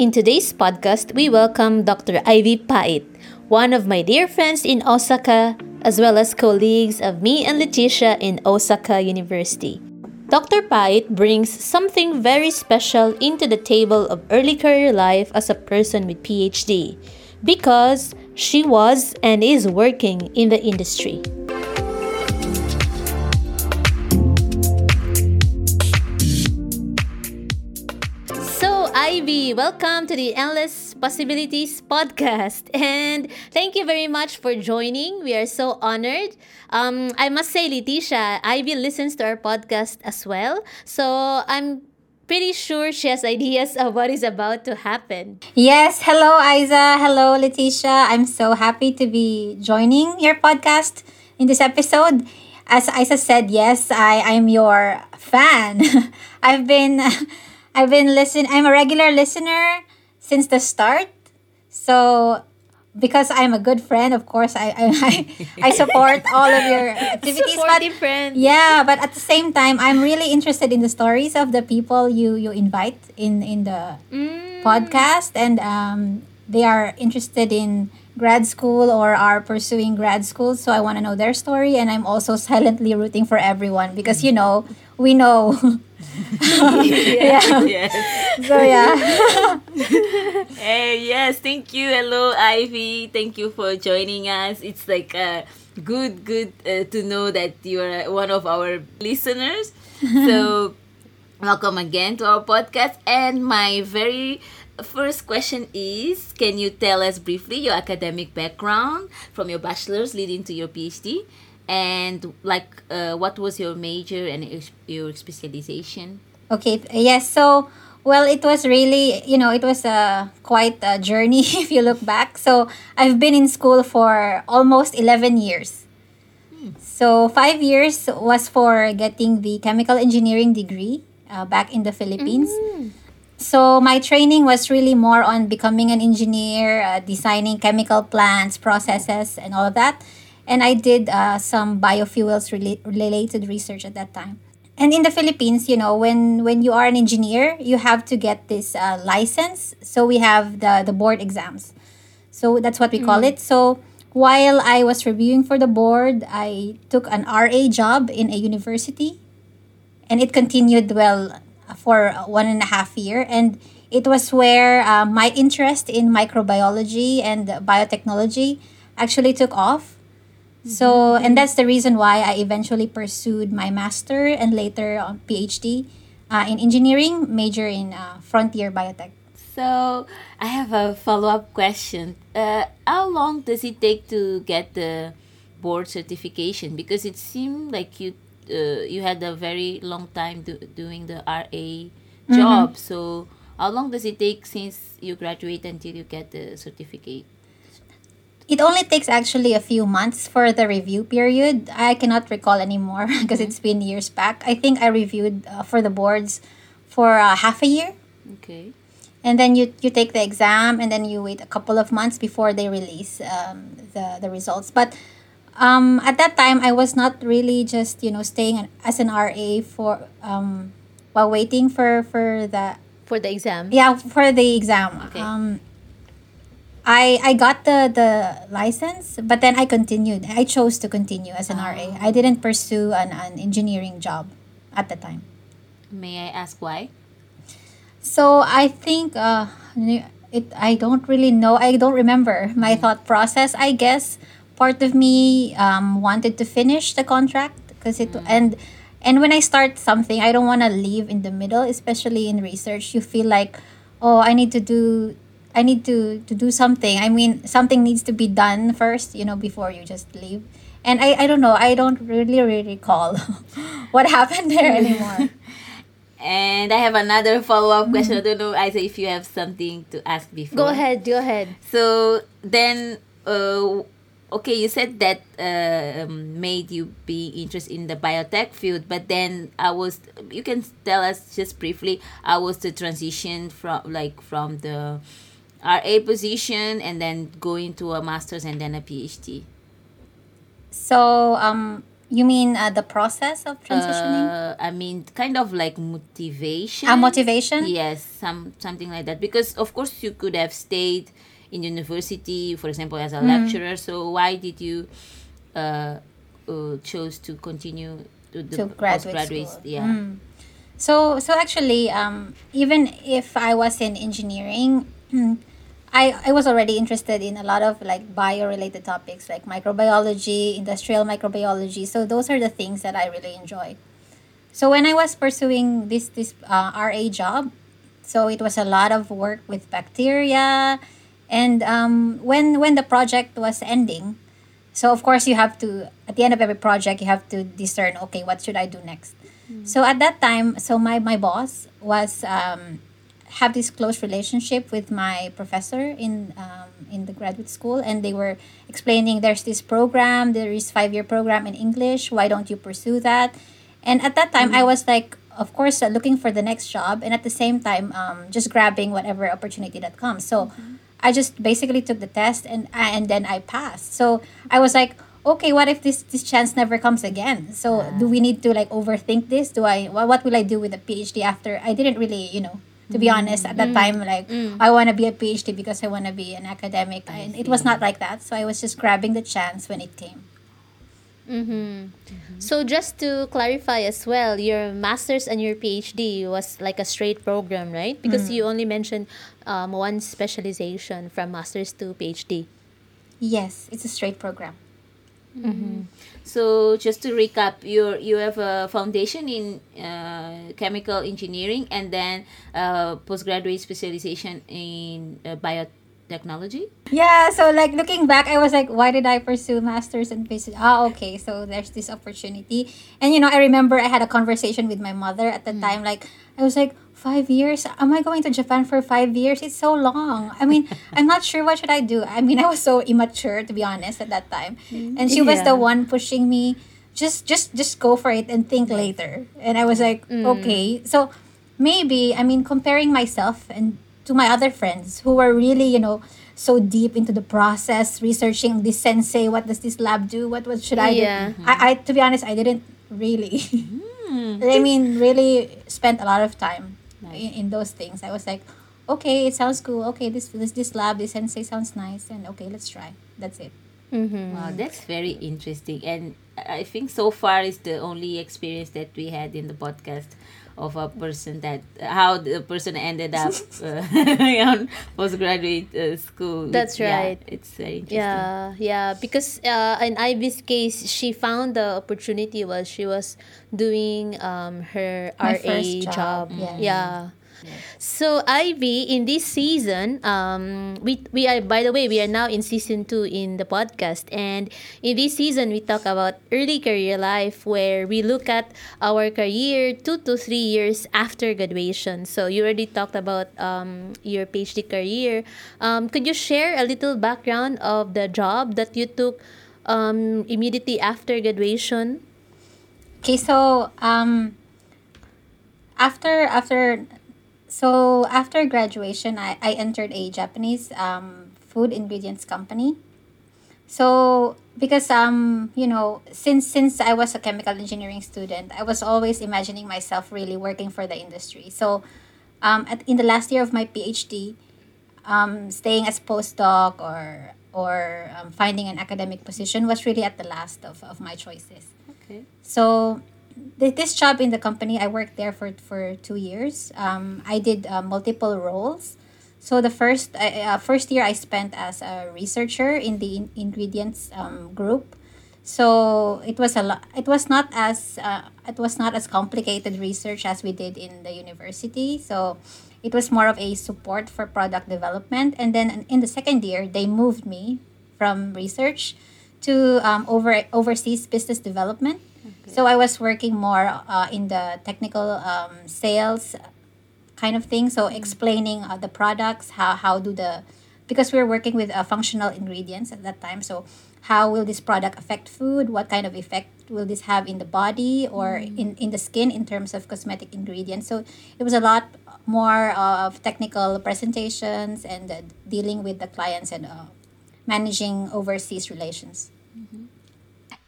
In today's podcast, we welcome Dr. Ivy Pait, one of my dear friends in Osaka, as well as colleagues of me and Leticia in Osaka University. Dr. Pait brings something very special into the table of early career life as a person with PhD because she was and is working in the industry. Ivy, welcome to the Endless Possibilities podcast. And thank you very much for joining. We are so honored. Um, I must say, Leticia, Ivy listens to our podcast as well. So, I'm pretty sure she has ideas of what is about to happen. Yes, hello Isa, hello Leticia. I'm so happy to be joining your podcast in this episode. As Isa said, yes, I I'm your fan. I've been I've been listen I'm a regular listener since the start. So because I'm a good friend, of course, I I, I, support all of your activities. Supportive friend. Yeah, but at the same time, I'm really interested in the stories of the people you you invite in in the Mm. podcast, and um, they are interested in grad school or are pursuing grad school. So I want to know their story, and I'm also silently rooting for everyone because you know we know. yeah. yes. So yeah. Hey, yes, thank you. Hello, Ivy. Thank you for joining us. It's like uh, good, good uh, to know that you are one of our listeners. so, welcome again to our podcast. And my very first question is Can you tell us briefly your academic background from your bachelor's leading to your PhD? And, like, uh, what was your major and your specialization? Okay. Yes. So, well, it was really, you know, it was a quite a journey if you look back. So, I've been in school for almost 11 years. So, five years was for getting the chemical engineering degree uh, back in the Philippines. So, my training was really more on becoming an engineer, uh, designing chemical plants, processes, and all of that. And I did uh, some biofuels rela- related research at that time. And in the Philippines, you know, when when you are an engineer, you have to get this uh, license. So we have the the board exams. So that's what we call it. So while I was reviewing for the board, I took an RA job in a university, and it continued well for one and a half year. And it was where uh, my interest in microbiology and biotechnology actually took off. So, and that's the reason why I eventually pursued my master and later on PhD uh, in engineering, major in uh, frontier biotech. So I have a follow up question. Uh, how long does it take to get the board certification? Because it seemed like you uh, you had a very long time do, doing the RA job. So how long does it take since you graduate until you get the certificate? It only takes actually a few months for the review period. I cannot recall anymore because it's been years back. I think I reviewed uh, for the boards for uh, half a year. Okay. And then you, you take the exam and then you wait a couple of months before they release um, the, the results. But um, at that time, I was not really just, you know, staying an- as an RA for um, while waiting for, for the For the exam. yeah for the exam Okay. um i i got the the license but then i continued. I chose to continue as an ra i didn't pursue an, an engineering job at the time. May I ask why? so i think uh it i don't really know. I don't remember my thought process. I guess part of me um, wanted to finish the contract because it and and when i start something i don't want to leave in the middle especially in research. You feel like oh i need to do i need to to do something i mean something needs to be done first you know before you just leave and i i don't know i don't really really recall what happened there anymore And I have another follow up question. I don't know, Isa, if you have something to ask before. Go ahead, go ahead. So then, uh, okay, you said that uh, um, made you be interested in the biotech field, but then I was. You can tell us just briefly. I was the transition from like from the RA position and then going to a master's and then a PhD. So um You mean uh, the process of transitioning? Uh, I mean, kind of like motivation. A motivation? Yes, some something like that. Because of course you could have stayed in university, for example, as a lecturer. So why did you uh, uh, chose to continue to the To graduate postgraduate? school. Yeah. Mm. So so actually, um, even if I was in engineering, I I was already interested in a lot of like bio related topics like microbiology, industrial microbiology. So those are the things that I really enjoy. So when I was pursuing this this uh, RA job, so it was a lot of work with bacteria, and um, when when the project was ending, so of course you have to at the end of every project you have to discern okay what should I do next. So at that time, so my my boss was um, have this close relationship with my professor in um, in the graduate school, and they were explaining there's this program, there is five year program in English. Why don't you pursue that? And at that time, I was like, of course, uh, looking for the next job, and at the same time, um, just grabbing whatever opportunity that comes. So. I just basically took the test and and then I passed. So I was like, okay, what if this this chance never comes again? So do we need to like overthink this? Do I what, what will I do with a PhD after? I didn't really, you know, to be honest, at that mm. time, like mm. I want to be a PhD because I want to be an academic, and it was not like that. So I was just grabbing the chance when it came. Mm-hmm. Mm-hmm. So just to clarify as well, your master's and your PhD was like a straight program, right? Because mm. you only mentioned um, one specialization from master's to PhD. Yes, it's a straight program. So just to recap, you you have a foundation in uh, chemical engineering and then uh, postgraduate specialization in uh, biotechnology. Yeah, so like looking back, I was like, why did I pursue masters and PhD? Ah, okay, so there's this opportunity. And you know, I remember I had a conversation with my mother at the time. Like, I was like, five years? Am I going to Japan for five years? It's so long. I mean, I'm not sure what should I do. I mean, I was so immature to be honest at that time, and she was the one pushing me. Just, just, just go for it and think later. And I was like, mm. okay. So maybe I mean comparing myself and to my other friends who were really you know so deep into the process researching this sensei what does this lab do what what should I Yeah. do I, I to be honest I didn't really mm. I mean really spent a lot of time in, in those things. I was like okay it sounds cool. Okay this this this lab this sensei sounds nice. And okay let's try. That's it. Mm-hmm. Wow, that's very interesting. And I think so far is the only experience that we had in the podcast of a person that how the person ended up uh, on postgraduate uh, school. That's yeah, right. it's very interesting. Yeah, yeah. Because uh, in Ivy's case, she found the opportunity was she was doing um, her My RA first job. job, yes. Yeah. So Ivy, in this season, um, we we are by the way we are now in season two in the podcast, and in this season we talk about early career life, where we look at our career two to three years after graduation. So you already talked about um, your PhD career. Um, could you share a little background of the job that you took um, immediately after graduation? Okay, so um after after so after graduation I, I entered a Japanese um food ingredients company. So because um you know since since I was a chemical engineering student, I was always imagining myself really working for the industry. So um at in the last year of my PhD, um staying as postdoc or or um, finding an academic position was really at the last of, of my choices. Okay. So this job in the company, I worked there for, for two years. Um, I did uh, multiple roles. So the first uh, first year I spent as a researcher in the in- ingredients um, group. So it was a lot. It was not as uh, it was not as complicated research as we did in the university. So it was more of a support for product development. And then in the second year, they moved me from research to um, over overseas business development. So I was working more uh, in the technical um, sales kind of thing. So explaining uh, the products, how how do the because we were working with uh, functional ingredients at that time. So how will this product affect food? What kind of effect will this have in the body or in, in the skin in terms of cosmetic ingredients? So it was a lot more of technical presentations and uh, dealing with the clients and uh, managing overseas relations.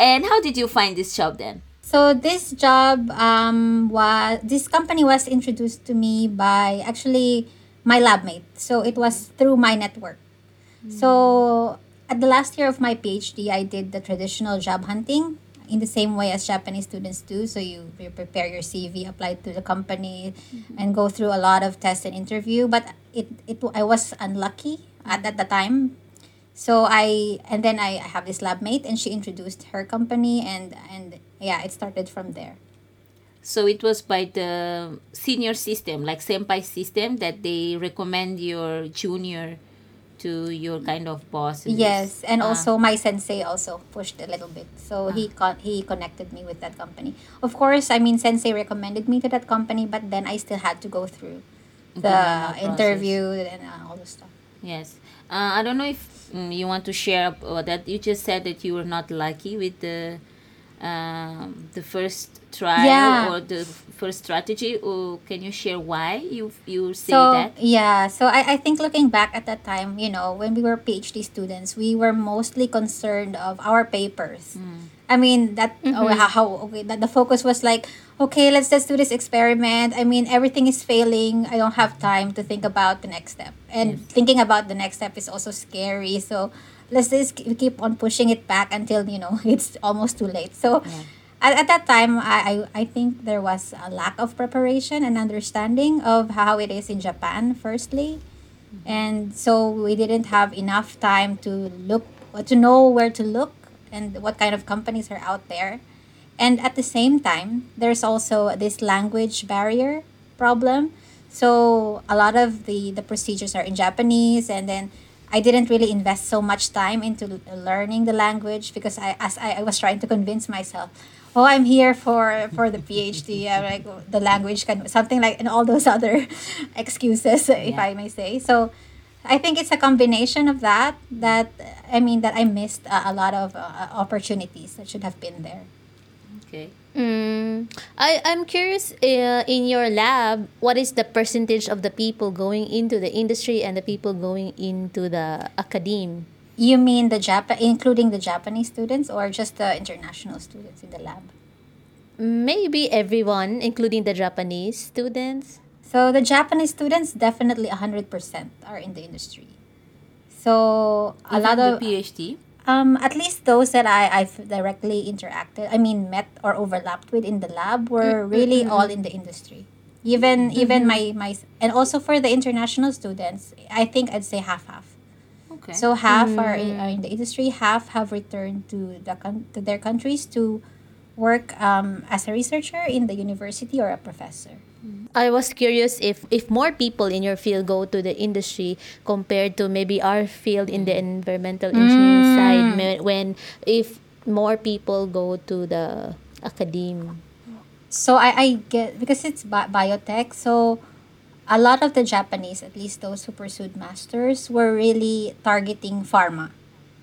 And how did you find this job then? So this job um, was this company was introduced to me by actually my lab mate. So it was through my network. So at the last year of my PhD, I did the traditional job hunting in the same way as Japanese students do. So you, you prepare your CV, apply to the company, and go through a lot of tests and interview. But it, it I was unlucky at, at the time. So I and then I have this lab mate and she introduced her company and and yeah, it started from there. So it was by the senior system, like senpai system, that they recommend your junior to your kind of boss. this. Yes, and Ah. also my sensei also pushed a little bit. So he con- he connected me with that company. Of course, I mean sensei recommended me to that company, but then I still had to go through the process. interview and uh, all the stuff. Yes. Uh, I don't know if mm, you want to share about that. You just said that you were not lucky with the um, the first trial Yeah. or the first strategy. Or can you share why you you say so that? yeah, so I, I think looking back at that time, you know, when we were PhD students, we were mostly concerned of our papers. I mean that oh, mm-hmm. how, how okay that the focus was like okay let's just do this experiment. I mean everything is failing. I don't have time to think about the next step, and thinking about the next step is also scary. So let's just keep on pushing it back until you know it's almost too late. So. At, at that time, I, I, I think there was a lack of preparation and understanding of how it is in Japan, firstly. Mm-hmm. And so we didn't have enough time to look, to know where to look and what kind of companies are out there. And at the same time, there's also this language barrier problem. So a lot of the, the procedures are in Japanese, and then I didn't really invest so much time into learning the language because I as I, I was trying to convince myself, oh, I'm here for for the PhD. I'm like the language can something like and all those other excuses, if I may say. So. I think it's a combination of that that I mean that I missed a, a lot of uh, opportunities that should have been there. Okay. Mm, I, I'm curious uh, in your lab, what is the percentage of the people going into the industry and the people going into the academe? You mean the Jap including the Japanese students or just the international students in the lab? Maybe everyone, including the Japanese students. So the Japanese students definitely 100% are in the industry. So a Even lot the of PhD. um at least those that I I've directly interacted, I mean met or overlapped with in the lab were mm, mm, really mm, all in the industry. Even mm-hmm. even my my and also for the international students, I think I'd say half half. Okay. So half are, in, are in the industry, half have returned to the coun- to their countries to work um, as a researcher in the university or a professor. I was curious if if more people in your field go to the industry compared to maybe our field in the environmental engineering mm. side when if more people go to the academe. So I, I get because it's bi- biotech. So a lot of the Japanese, at least those who pursued masters, were really targeting pharma,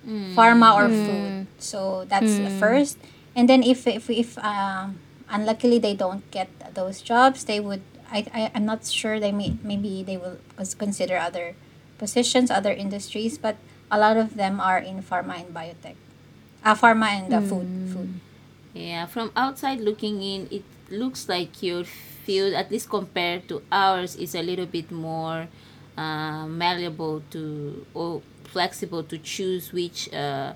mm. pharma or mm. food. So that's the first. And then if if if um, unluckily they don't get those jobs, they would. I, I I'm not sure. They may maybe they will cons- consider other positions, other industries, but a lot of them are in pharma and biotech, uh, pharma and uh, food food. Yeah, from outside looking in, it looks like your field, at least compared to ours, is a little bit more uh, malleable to or flexible to choose which uh,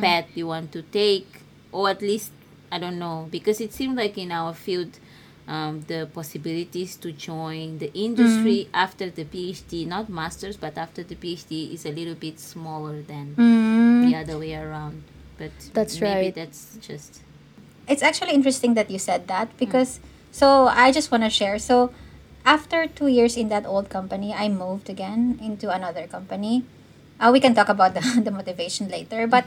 path you want to take, or at least I don't know because it seemed like in our field. Um, the possibilities to join the industry after the PhD, not masters, but after the PhD, is a little bit smaller than the other way around. But That's maybe right. that's just it's actually interesting that you said that because so I just want to share. So after two years in that old company, I moved again into another company. Uh, we can talk about the, the motivation later. But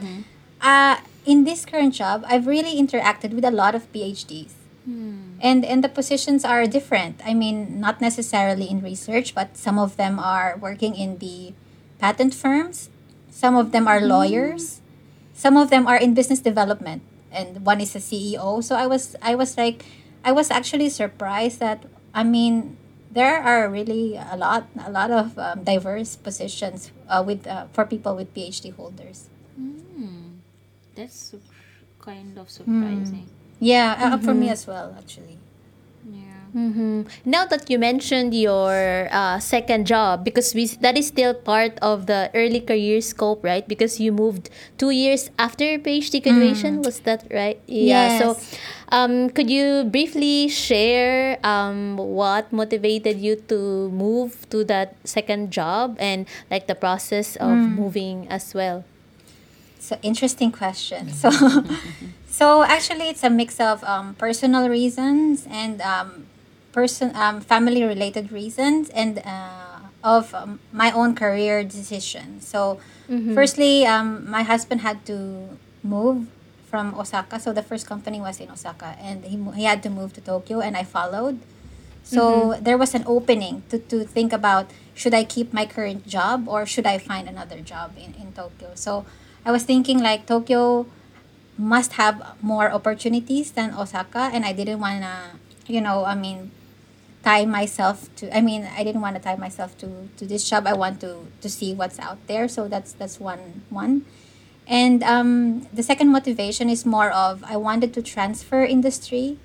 uh, in this current job, I've really interacted with a lot of PhDs. And, and the positions are different. I mean, not necessarily in research, but some of them are working in the patent firms. Some of them are lawyers. Some of them are in business development and one is a CEO so I was I was like I was actually surprised that I mean there are really a lot a lot of um, diverse positions uh, with uh, for people with PhD holders. That's kind of surprising. Yeah, uh, for me as well, actually. Yeah. hmm Now that you mentioned your uh, second job, because we that is still part of the early career scope, right? Because you moved two years after your PhD graduation, was that right? Yeah. So, um, could you briefly share um, what motivated you to move to that second job and like the process of moving as well? So interesting question. So, so actually, it's a mix of um, personal reasons and um, person um, family related reasons and uh, of um, my own career decision. So, firstly, um, my husband had to move from Osaka. So the first company was in Osaka, and he he had to move to Tokyo, and I followed. So there was an opening to, to think about should I keep my current job or should I find another job in, in Tokyo. So I was thinking like Tokyo must have more opportunities than Osaka and I didn't want to you know I mean tie myself to I mean I didn't want to tie myself to to this job. I want to to see what's out there so that's that's one one. And um, the second motivation is more of I wanted to transfer industry.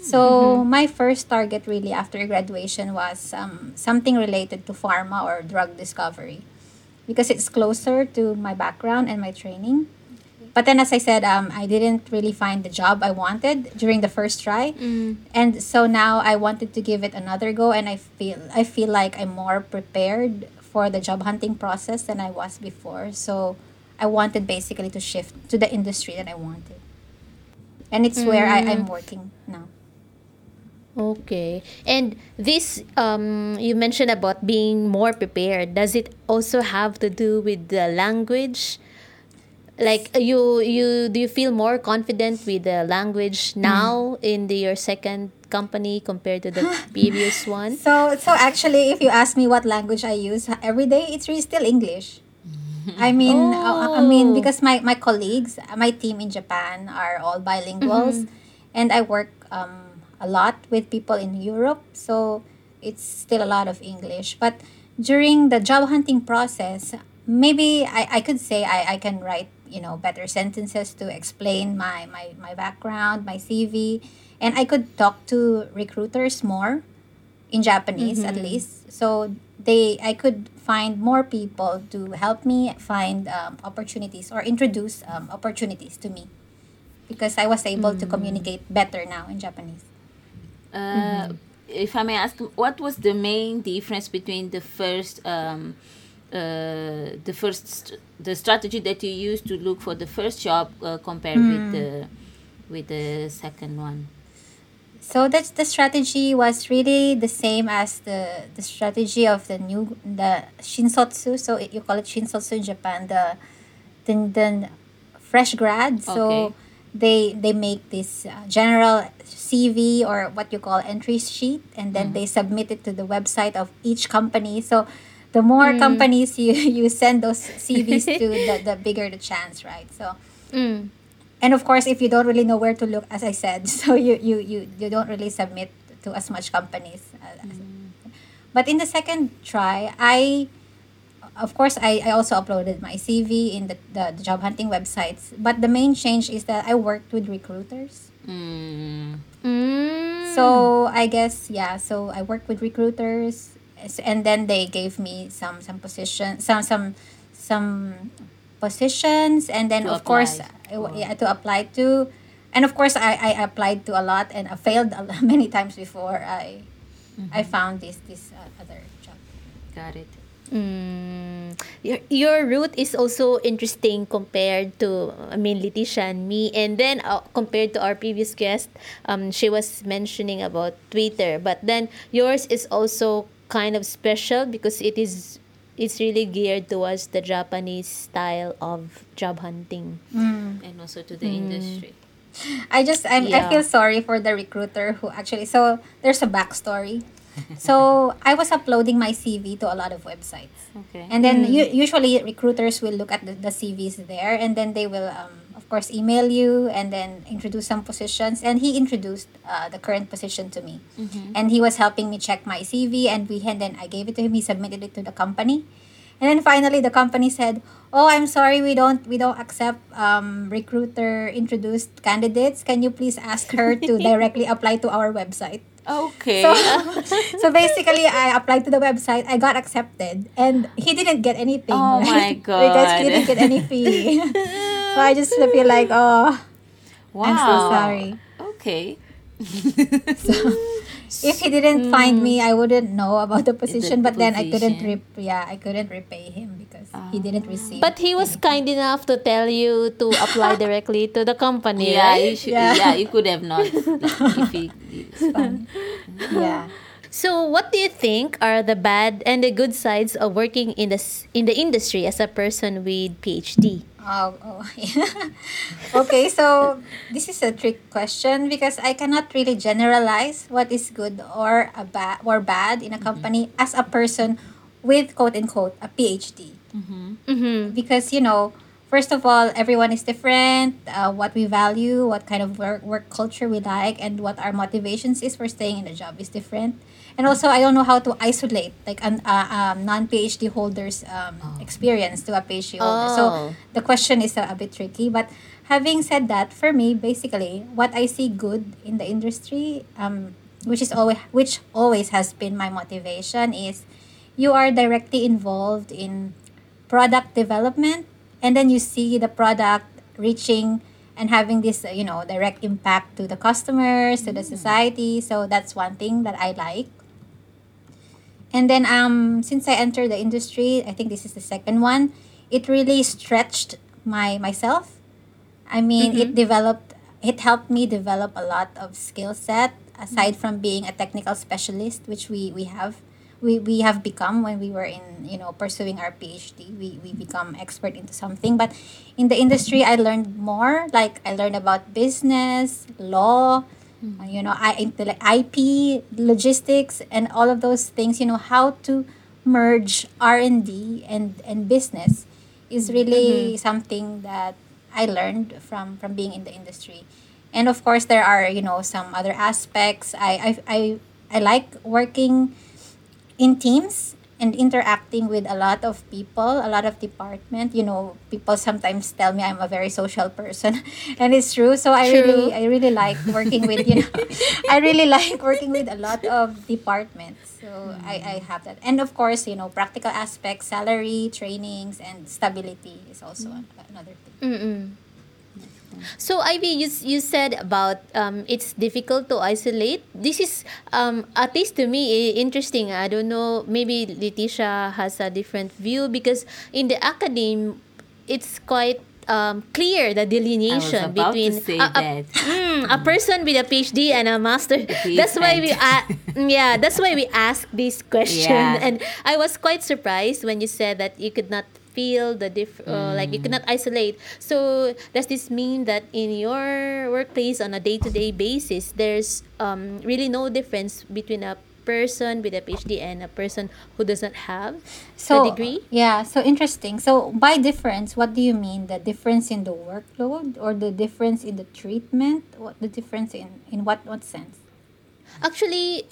So my first target really after graduation was um, something related to pharma or drug discovery because it's closer to my background and my training. But then, as I said, um, I didn't really find the job I wanted during the first try, and so now I wanted to give it another go, and I feel I feel like I'm more prepared for the job hunting process than I was before. So I wanted basically to shift to the industry that I wanted, and it's where I, I'm working now. Okay. And this um you mentioned about being more prepared. Does it also have to do with the language? Like you you do you feel more confident with the language now in the, your second company compared to the previous one? So, so actually, if you ask me what language I use every day, it's really still English. I mean, uh, I mean, Oh. because my, my colleagues, my team in Japan are all bilinguals, and I work um, a lot with people in Europe, so it's still a lot of English. But during the job hunting process, maybe I, I could say I, I can write you know better sentences to explain my, my, my background, my CV, and I could talk to recruiters more in Japanese at least. So they I could find more people to help me find um, opportunities or introduce um, opportunities to me because I was able to communicate better now in Japanese. Uh, If I may ask, what was the main difference between the first, um, uh, the first, st- the strategy that you use to look for the first job uh, compared with the, with the second one? So that's the strategy was really the same as the the strategy of the new the shinsotsu. So it, you call it shinsotsu in Japan. The the, the fresh grad. So Okay. they they make this uh, general CV or what you call entry sheet, and then they submit it to the website of each company. So the more companies you you send those CVs to, the, the bigger the chance, right? So Mm. and of course if you don't really know where to look as i said so you you you, you don't really submit to as much companies uh, but in the second try i of course I, I also uploaded my cv in the, the, the job hunting websites but the main change is that i worked with recruiters Mm. Mm. so i guess yeah so i worked with recruiters s- and then they gave me some some position some some some positions and then To of course apply I w- for. yeah, to apply to and of course I, I applied to a lot and I failed many times before I I found this this uh, other job Got it. Mm. Your, your route is also interesting compared to, I mean, Leticia and me. And then uh, compared to our previous guest, um, she was mentioning about Twitter. But then yours is also kind of special because it is it's really geared towards the Japanese style of job hunting. Mm. And also to the mm. industry. I just I'm, I feel sorry for the recruiter who actually so there's a backstory. so I was uploading my CV to a lot of websites. Okay. And then mm. u- usually recruiters will look at the, the CVs there and then they will um, of course email you and then introduce some positions and he introduced uh, the current position to me. And he was helping me check my CV and we and then I gave it to him he submitted it to the company. And then finally, the company said, "Oh, I'm sorry, we don't we don't accept um, recruiter introduced candidates. Can you please ask her to directly apply to our website?" Okay. So, so basically, I applied to the website. I got accepted, and he didn't get anything. Oh my because he God. didn't get any fee. So I just feel like, oh, wow. I'm so sorry. Okay. So, if he didn't find me, I wouldn't know about the position. But then I couldn't rep- yeah, I couldn't repay him because he ah. didn't receive. But he was kind enough to tell you to apply directly to the company, Yeah, right? you should. Yeah. Yeah. you could have not. like, if he did. yeah. So, what do you think are the bad and the good sides of working in the in the industry as a person with PhD? Oh, oh yeah. okay, so this is a trick question because I cannot really generalize what is good or a bad or bad in a company as a person with quote unquote a PhD. Mm-hmm. Because you know, first of all, everyone is different. Uh, what we value, what kind of work work culture we like, and what our motivations is for staying in the job is different. And also, I don't know how to isolate like an uh, um, non PhD holders um, experience to a PhD holder. So Oh. the question is a, a bit tricky. But having said that, for me, basically, what I see good in the industry, um, which is always which always has been my motivation, is you are directly involved in product development, and then you see the product reaching and having this uh, you know direct impact to the customers to the society. So that's one thing that i like. And then um since I entered the industry, I think this is the second one, it really stretched my myself. I mean, it developed it helped me develop a lot of skill set aside from being a technical specialist, which we we have we, we have become when we were in you know pursuing our phd we, we become expert into something. But in the industry i learned more. Like i learned about business law uh, you know I, ip logistics and all of those things you know how to merge r&d and and business is really something that i learned from from being in the industry. And of course there are you know some other aspects. I i i, I like working in teams and interacting with a lot of people, a lot of department. You know, people sometimes tell me I'm a very social person, and it's true. So I True. really, I really like working with you know, I really like working with a lot of departments. So I, I mm. have that, and of course, you know, practical aspects, salary, trainings, and stability is also mm. an- another thing. Mm-mm. So Ivy, you, you said about um, it's difficult to isolate. This is um, at least to me interesting. I don't know. Maybe Leticia has a different view because in the academe, it's quite um, clear the delineation between a, a- mm, a person with a PhD and a master. That's why we uh, yeah. That's why we ask this question. Yeah. And I was quite surprised when you said that you could not feel the diff uh, like you cannot isolate so does this mean that in your workplace on a day-to-day basis there's um, really no difference between a person with a phd and a person who does not have So the degree yeah, so interesting. So by difference, what do you mean? The difference in the workload or the difference in the treatment? What the difference in in what what sense? Actually,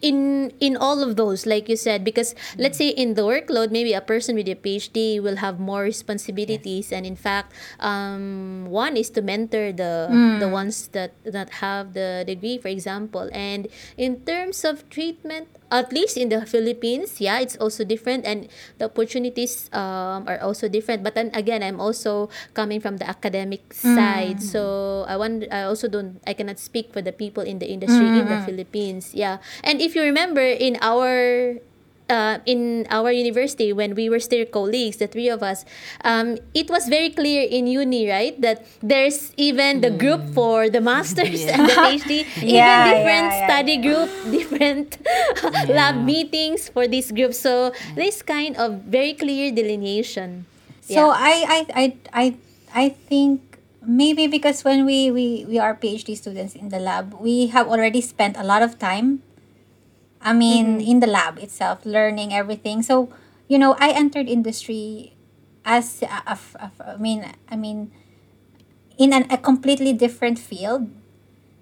in in all of those, like you said, because let's say in the workload, maybe a person with a PhD will have more responsibilities, and in fact, um, one is to mentor the the ones that that have the degree, for example. And in terms of treatment, at least in the Philippines, yeah, it's also different, and the opportunities um, are also different. But then again, I'm also coming from the academic side, so I want I also don't I cannot speak for the people in the industry in the Philippines. Yeah, and if you remember in our uh, in our university when we were still colleagues, the three of us, um, it was very clear in uni, right, that there's even the group for the masters Yeah. and the PhD, even Yeah, different yeah, study group, different lab meetings for this group. So this kind of very clear delineation. So. I I I I I think maybe because when we we we are PhD students in the lab, we have already spent a lot of time. I mean, mm-hmm. in the lab itself, learning everything. So you know, I entered industry as a, a, a- I mean I mean in an, a completely different field.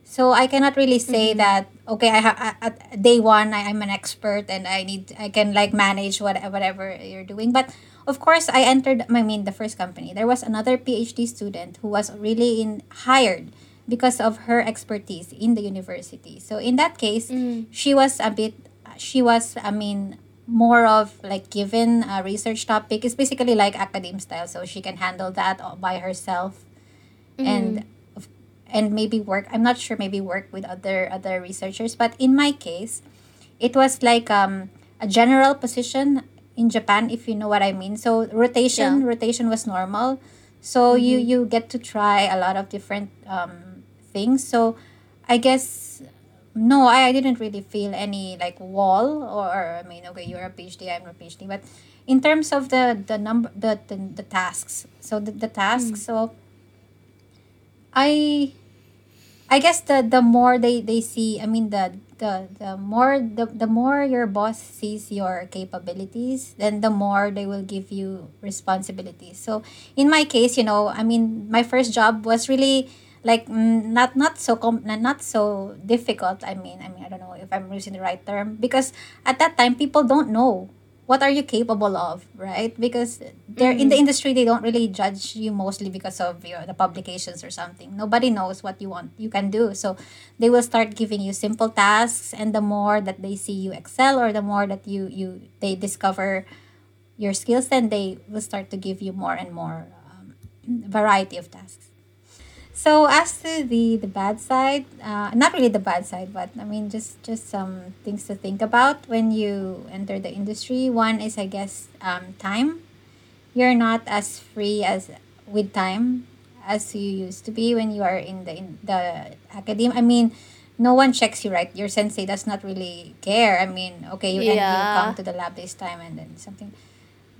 So I cannot really say mm-hmm. that okay, I have at day one I, I'm an expert and I need I can like manage what, whatever you're doing. But of course, I entered. I mean, the first company. There was another PhD student who was really in hired because of her expertise in the university. So in that case, she was a bit. She was. I mean. More of like given a research topic It's basically like academe style, so she can handle that all by herself and of- and maybe work i'm not sure maybe work with other other researchers but in my case it was like um a general position in japan if you know what i mean so rotation rotation was normal so you you get to try a lot of different um things. So i guess no I, I didn't really feel any like wall or, or i mean okay you're a phd i'm a phd but in terms of the the number the the, the tasks so the, the tasks mm. so I I guess the the more they they see I mean the the the more the, the more your boss sees your capabilities then the more they will give you responsibilities. So in my case you know I mean my first job was really like mm, not not so com- not so difficult I mean I mean I don't know if I'm using the right term because at that time people don't know what are you capable of right? Because they're in the industry they don't really judge you mostly because of your the publications or something. Nobody knows what you want you can do. So they will start giving you simple tasks and the more that they see you excel or the more that you you they discover your skills then they will start to give you more and more um, variety of tasks so as to the the bad side, uh, not really the bad side, but I mean just just some things to think about when you enter the industry. One is I guess um, time. You're not as free as with time as you used to be when you are in the in the academe. I mean, no one checks you right. Your sensei does not really care. I mean, okay, you, and you come to the lab this time and then something.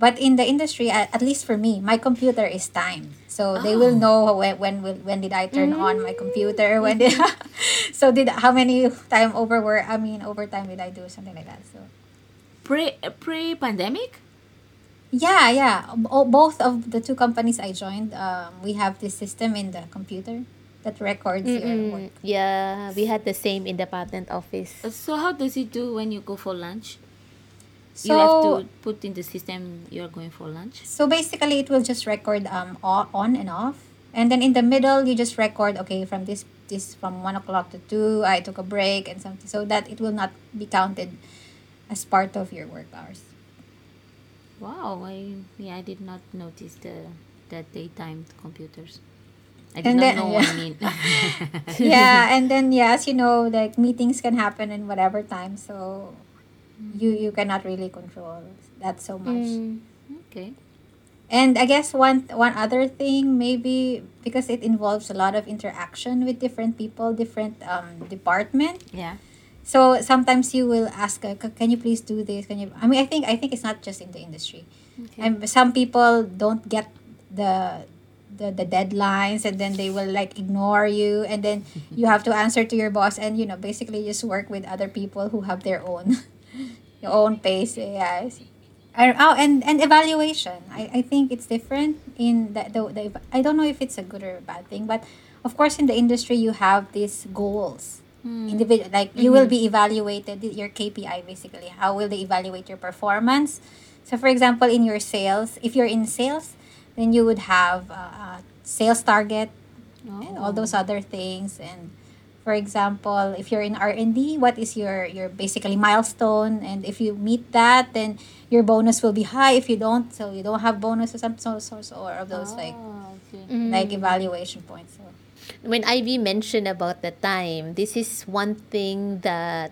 But in the industry, at, at least for me, my computer is timed. So they will know when when will, when did I turn on my computer? When did so did how many time over work? I mean overtime did I do something like that? So Pre pre pandemic. yeah, yeah. O- both of the two companies I joined, um, we have this system in the computer that records your work. Mm, yeah, we had the same in the patent office. So how does it do when you go for lunch? So you have to put in the system you're going for lunch. So basically, it will just record um on and off, and then in the middle, you just record okay from this this from one o'clock to two. I took a break and something, so that it will not be counted as part of your work hours. Wow, I yeah, I did not notice the that daytime computers. I did And not then- know what I mean. yeah, and then yes, you know, like meetings can happen in whatever time, so you you cannot really control that so much. Mm. okay. And I guess one one other thing maybe because it involves a lot of interaction with different people, different um department. Yeah. So sometimes you will ask, "Can you please do this?" Can you? I mean, I think I think it's not just in the industry. Okay. And some people don't get the the the deadlines, and then they will like ignore you, and then you have to answer to your boss, and you know, basically just work with other people who have their own your own pace. Yes. And, oh, and and evaluation. I, I think it's different in the, the the I don't know if it's a good or a bad thing, but of course in the industry you have these goals hmm. individual like you will mm-hmm. be evaluated your kpi basically how will they evaluate your performance so for example in your sales if you're in sales then you would have a, a sales target and all those oh. other things and for example if you're in r&d what is your your basically milestone? And if you meet that then your bonus will be high. If you don't so you don't have bonus or some so, so, so or of those like Oh, okay. like evaluation points. So When Ivy mentioned about the time, this is one thing that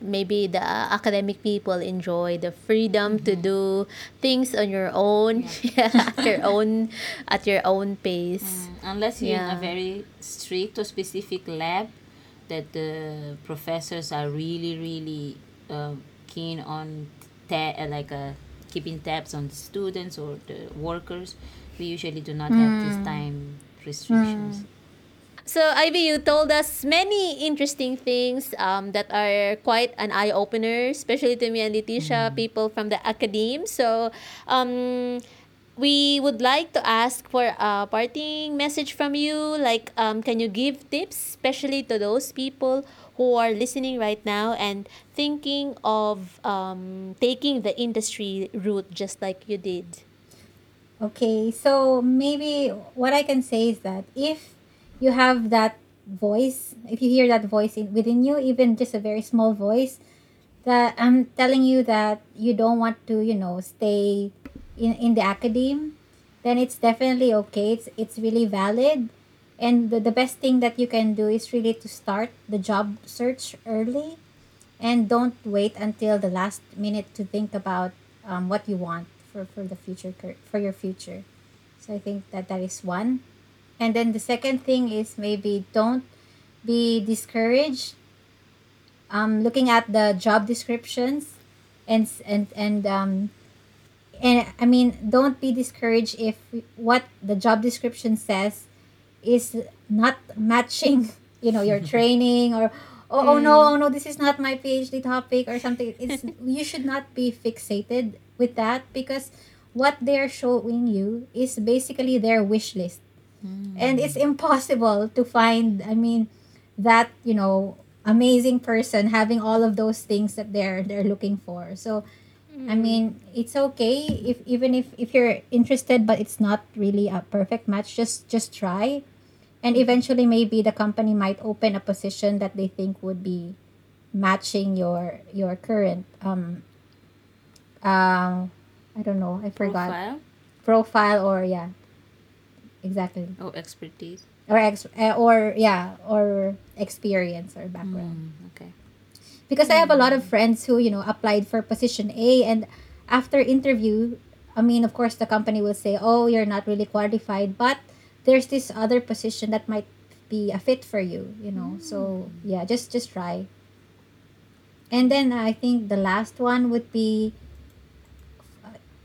maybe the academic people enjoy the freedom to do things on your own. Yeah. at your own at your own pace. Mm, Unless you're in a very strict or specific lab that the professors are really, really uh, keen on ta- uh, like uh, keeping tabs on students or the workers, we usually do not have this time restrictions. So, Ivy, you told us many interesting things um, that are quite an eye opener, especially to me and Leticia, people from the academe. So, um, we would like to ask for a parting message from you. Like, um, can you give tips, especially to those people who are listening right now and thinking of um, taking the industry route just like you did? Okay, so maybe what I can say is that if you have that voice, if you hear that voice in, within you, even just a very small voice, that I'm telling you that you don't want to, you know, stay in, in the academe, then it's definitely okay. It's, it's really valid. And the, the best thing that you can do is really to start the job search early and don't wait until the last minute to think about um, what you want for, for the future for your future so i think that that is one and then the second thing is maybe don't be discouraged um, looking at the job descriptions and and and um, and I mean, don't be discouraged if what the job description says is not matching, you know, your training or oh, oh no, mm. oh no, this is not my PhD topic or something. It's you should not be fixated with that because what they're showing you is basically their wish list. And it's mm. impossible to find, I mean, that, you know, amazing person having all of those things that they're they're looking for. So I mean, it's okay if even if if you're interested but it's not really a perfect match, just just try. And eventually maybe the company might open a position that they think would be matching your your current um uh I don't know, I forgot. Profile Profile, or yeah. Exactly. or expertise. Or ex uh, or yeah, or experience or background. Mm, okay. Because I have a lot of friends who you know applied for position A and after interview I mean of course the company will say oh you're not really qualified but there's this other position that might be a fit for you you know so yeah just just try. And then I think the last one would be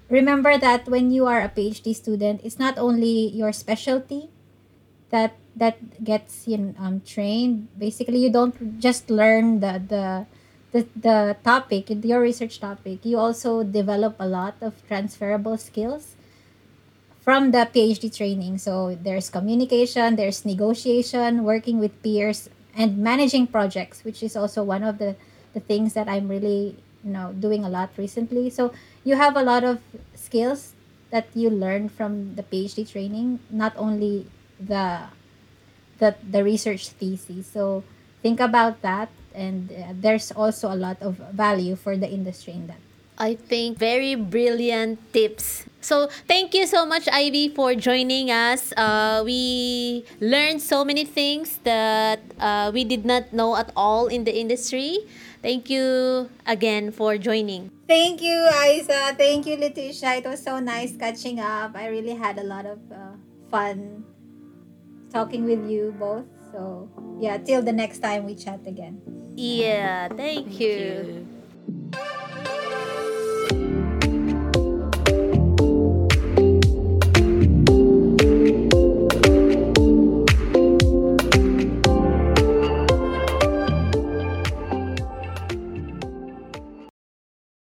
remember that when you are a PhD student it's not only your specialty that that gets you know, um, trained. Basically you don't just learn the the the, the topic your research topic you also develop a lot of transferable skills from the phd training. So there's communication there's negotiation working with peers and managing projects which is also one of the the things that i'm really you know doing a lot recently. So you have a lot of skills that you learn from the phd training not only the the the research thesis. So think about that, and uh, there's also a lot of value for the industry in that. I think very brilliant tips. So thank you so much, Ivy, for joining us. Uh, we learned so many things that uh, we did not know at all in the industry. Thank you again for joining. Thank you, Isa. Thank you, Leticia. It was so nice catching up. I really had a lot of uh, fun talking with you both. So yeah, till the next time we chat again. Yeah, thank, you. you.